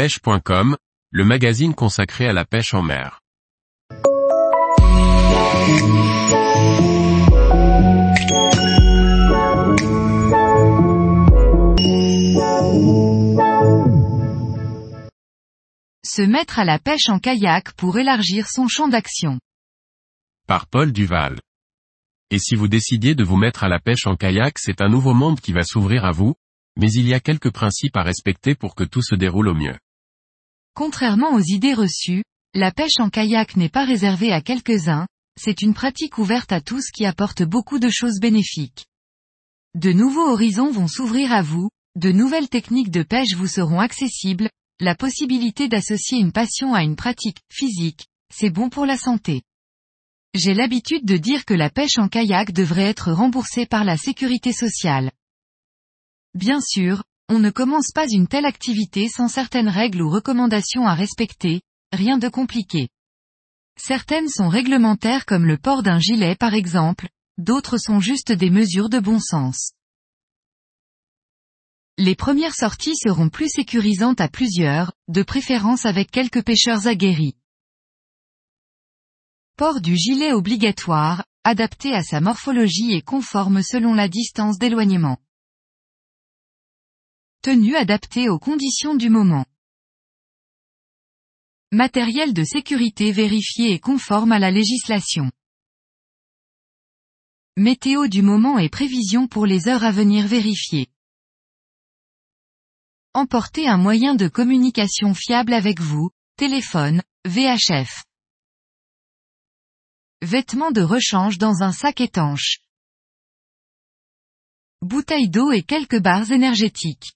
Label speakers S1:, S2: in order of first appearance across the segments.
S1: pêche.com, le magazine consacré à la pêche en mer.
S2: Se mettre à la pêche en kayak pour élargir son champ d'action.
S1: Par Paul Duval. Et si vous décidiez de vous mettre à la pêche en kayak, c'est un nouveau monde qui va s'ouvrir à vous, mais il y a quelques principes à respecter pour que tout se déroule au mieux.
S2: Contrairement aux idées reçues, la pêche en kayak n'est pas réservée à quelques-uns, c'est une pratique ouverte à tous qui apporte beaucoup de choses bénéfiques. De nouveaux horizons vont s'ouvrir à vous, de nouvelles techniques de pêche vous seront accessibles, la possibilité d'associer une passion à une pratique physique, c'est bon pour la santé. J'ai l'habitude de dire que la pêche en kayak devrait être remboursée par la sécurité sociale. Bien sûr, on ne commence pas une telle activité sans certaines règles ou recommandations à respecter, rien de compliqué. Certaines sont réglementaires comme le port d'un gilet par exemple, d'autres sont juste des mesures de bon sens. Les premières sorties seront plus sécurisantes à plusieurs, de préférence avec quelques pêcheurs aguerris. Port du gilet obligatoire, adapté à sa morphologie et conforme selon la distance d'éloignement. Tenue adaptée aux conditions du moment. Matériel de sécurité vérifié et conforme à la législation. Météo du moment et prévision pour les heures à venir vérifiées. Emportez un moyen de communication fiable avec vous, téléphone, VHF. Vêtements de rechange dans un sac étanche. Bouteille d'eau et quelques barres énergétiques.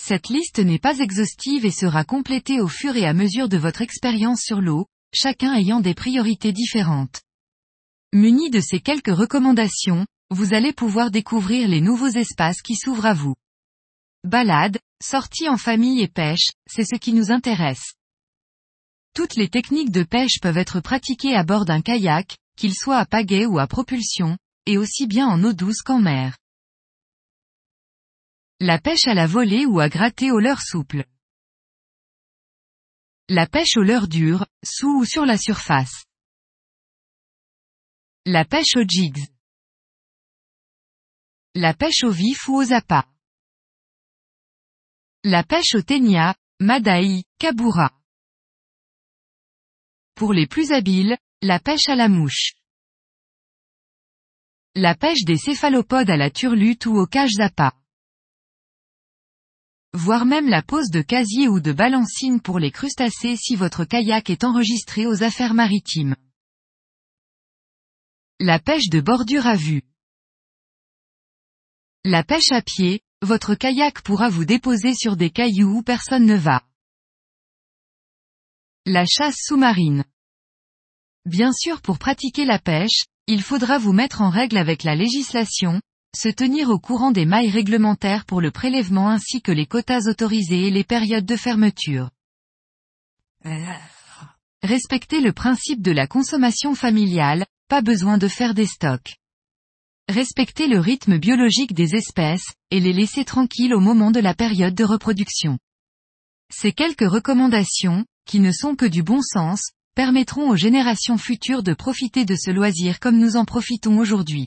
S2: Cette liste n'est pas exhaustive et sera complétée au fur et à mesure de votre expérience sur l'eau, chacun ayant des priorités différentes. Muni de ces quelques recommandations, vous allez pouvoir découvrir les nouveaux espaces qui s'ouvrent à vous. Balade, sortie en famille et pêche, c'est ce qui nous intéresse. Toutes les techniques de pêche peuvent être pratiquées à bord d'un kayak, qu'il soit à pagaie ou à propulsion, et aussi bien en eau douce qu'en mer. La pêche à la volée ou à gratter au leurre souple. La pêche au leurre dur, sous ou sur la surface. La pêche aux jigs. La pêche au vif ou aux appâts. La pêche au ténia, madaï, kabura. Pour les plus habiles, la pêche à la mouche. La pêche des céphalopodes à la turlute ou aux cages appâts voire même la pose de casier ou de balancine pour les crustacés si votre kayak est enregistré aux affaires maritimes. La pêche de bordure à vue. La pêche à pied, votre kayak pourra vous déposer sur des cailloux où personne ne va. La chasse sous-marine. Bien sûr pour pratiquer la pêche, il faudra vous mettre en règle avec la législation, se tenir au courant des mailles réglementaires pour le prélèvement ainsi que les quotas autorisés et les périodes de fermeture. Respecter le principe de la consommation familiale, pas besoin de faire des stocks. Respecter le rythme biologique des espèces, et les laisser tranquilles au moment de la période de reproduction. Ces quelques recommandations, qui ne sont que du bon sens, permettront aux générations futures de profiter de ce loisir comme nous en profitons aujourd'hui.